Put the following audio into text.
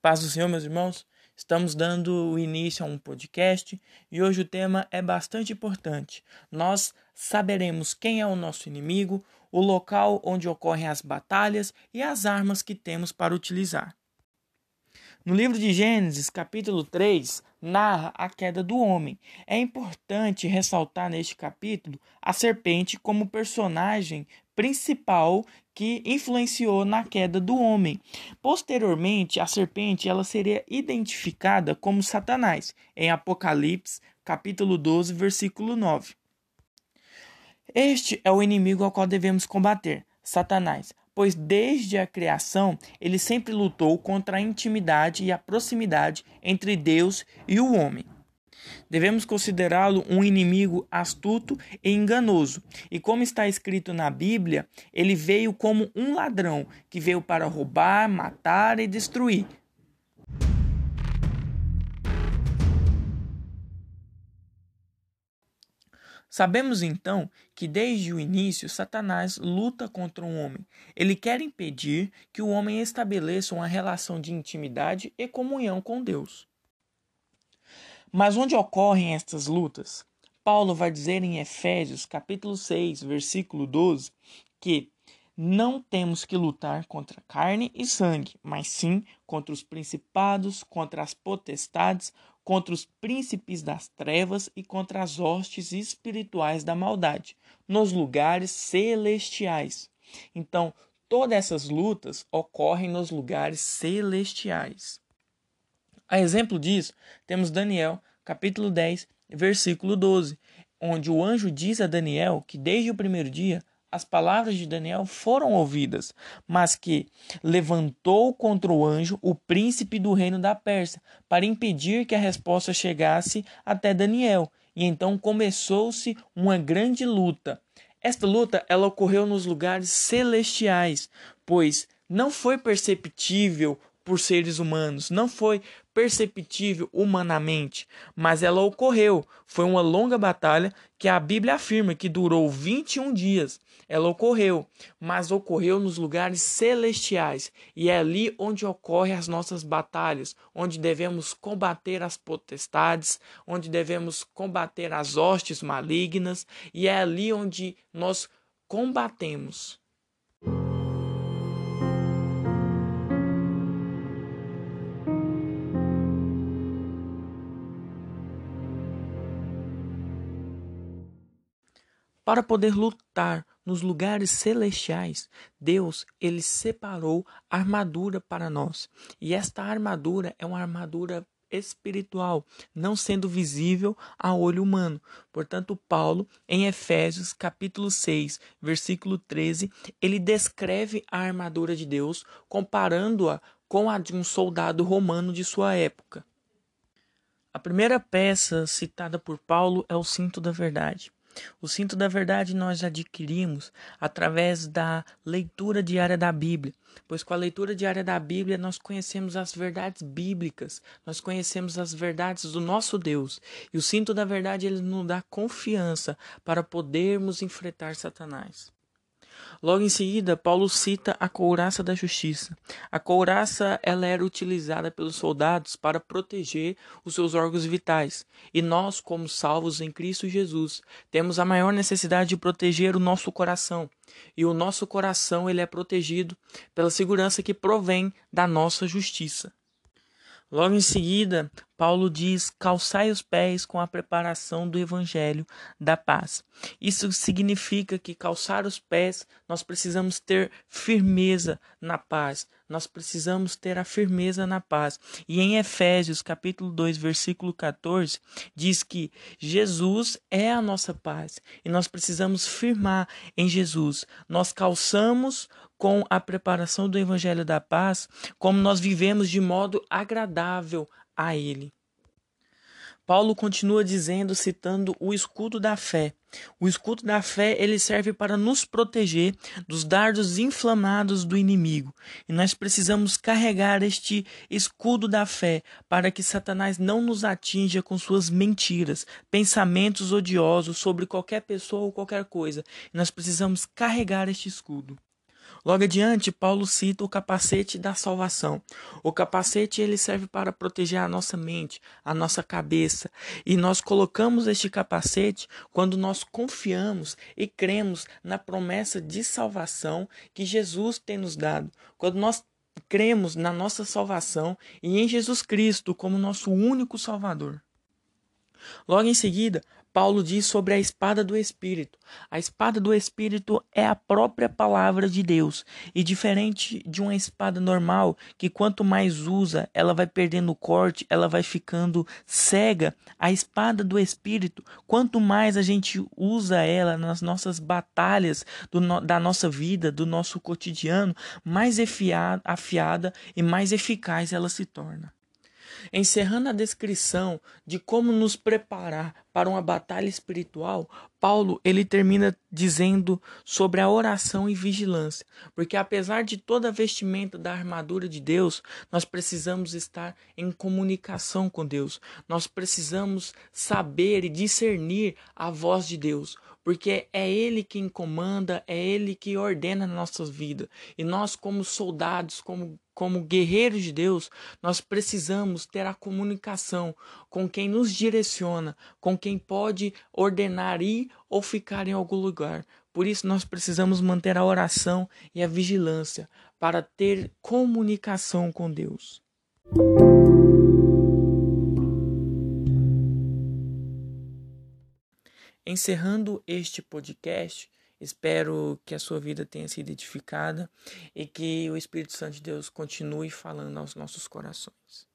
Paz do Senhor, meus irmãos. Estamos dando início a um podcast e hoje o tema é bastante importante. Nós saberemos quem é o nosso inimigo, o local onde ocorrem as batalhas e as armas que temos para utilizar. No livro de Gênesis, capítulo 3, narra a queda do homem. É importante ressaltar neste capítulo a serpente como personagem principal que influenciou na queda do homem. Posteriormente, a serpente ela seria identificada como Satanás em Apocalipse, capítulo 12, versículo 9. Este é o inimigo ao qual devemos combater, Satanás pois desde a criação ele sempre lutou contra a intimidade e a proximidade entre Deus e o homem. Devemos considerá-lo um inimigo astuto e enganoso, e como está escrito na Bíblia, ele veio como um ladrão que veio para roubar, matar e destruir. Sabemos então que desde o início Satanás luta contra o homem. Ele quer impedir que o homem estabeleça uma relação de intimidade e comunhão com Deus. Mas onde ocorrem estas lutas? Paulo vai dizer em Efésios, capítulo 6, versículo 12, que não temos que lutar contra carne e sangue, mas sim contra os principados, contra as potestades, contra os príncipes das trevas e contra as hostes espirituais da maldade, nos lugares celestiais. Então, todas essas lutas ocorrem nos lugares celestiais. A exemplo disso, temos Daniel, capítulo 10, versículo 12, onde o anjo diz a Daniel que desde o primeiro dia as palavras de Daniel foram ouvidas, mas que levantou contra o anjo o príncipe do reino da Pérsia, para impedir que a resposta chegasse até Daniel. E então começou-se uma grande luta. Esta luta ela ocorreu nos lugares celestiais, pois não foi perceptível por seres humanos, não foi perceptível humanamente, mas ela ocorreu. Foi uma longa batalha que a Bíblia afirma que durou 21 dias. Ela ocorreu, mas ocorreu nos lugares celestiais, e é ali onde ocorrem as nossas batalhas, onde devemos combater as potestades, onde devemos combater as hostes malignas, e é ali onde nós combatemos. Para poder lutar nos lugares celestiais, Deus ele separou armadura para nós. E esta armadura é uma armadura espiritual, não sendo visível a olho humano. Portanto, Paulo, em Efésios, capítulo 6, versículo 13, ele descreve a armadura de Deus comparando-a com a de um soldado romano de sua época. A primeira peça citada por Paulo é o cinto da verdade. O cinto da verdade nós adquirimos através da leitura diária da Bíblia, pois com a leitura diária da Bíblia nós conhecemos as verdades bíblicas, nós conhecemos as verdades do nosso Deus. E o cinto da verdade ele nos dá confiança para podermos enfrentar Satanás. Logo em seguida, Paulo cita a couraça da justiça. A couraça ela era utilizada pelos soldados para proteger os seus órgãos vitais. E nós, como salvos em Cristo Jesus, temos a maior necessidade de proteger o nosso coração. E o nosso coração ele é protegido pela segurança que provém da nossa justiça. Logo em seguida, Paulo diz: calçai os pés com a preparação do evangelho da paz. Isso significa que calçar os pés, nós precisamos ter firmeza na paz. Nós precisamos ter a firmeza na paz. E em Efésios, capítulo 2, versículo 14, diz que Jesus é a nossa paz e nós precisamos firmar em Jesus. Nós calçamos com a preparação do Evangelho da Paz, como nós vivemos de modo agradável a Ele. Paulo continua dizendo, citando o escudo da fé. O escudo da fé ele serve para nos proteger dos dardos inflamados do inimigo. E nós precisamos carregar este escudo da fé para que Satanás não nos atinja com suas mentiras, pensamentos odiosos sobre qualquer pessoa ou qualquer coisa. E nós precisamos carregar este escudo. Logo adiante, Paulo cita o capacete da salvação. O capacete ele serve para proteger a nossa mente, a nossa cabeça, e nós colocamos este capacete quando nós confiamos e cremos na promessa de salvação que Jesus tem nos dado. Quando nós cremos na nossa salvação e em Jesus Cristo como nosso único Salvador. Logo em seguida, Paulo diz sobre a espada do Espírito. A espada do Espírito é a própria palavra de Deus. E diferente de uma espada normal, que quanto mais usa, ela vai perdendo corte, ela vai ficando cega, a espada do Espírito, quanto mais a gente usa ela nas nossas batalhas do, da nossa vida, do nosso cotidiano, mais afiada e mais eficaz ela se torna. Encerrando a descrição de como nos preparar para uma batalha espiritual, Paulo ele termina dizendo sobre a oração e vigilância, porque apesar de toda a vestimenta da armadura de Deus, nós precisamos estar em comunicação com Deus. Nós precisamos saber e discernir a voz de Deus, porque é Ele quem comanda, é Ele que ordena a nossa vida. E nós, como soldados, como como guerreiros de Deus, nós precisamos ter a comunicação com quem nos direciona, com quem pode ordenar ir ou ficar em algum lugar. Por isso, nós precisamos manter a oração e a vigilância para ter comunicação com Deus. Encerrando este podcast, Espero que a sua vida tenha sido edificada e que o Espírito Santo de Deus continue falando aos nossos corações.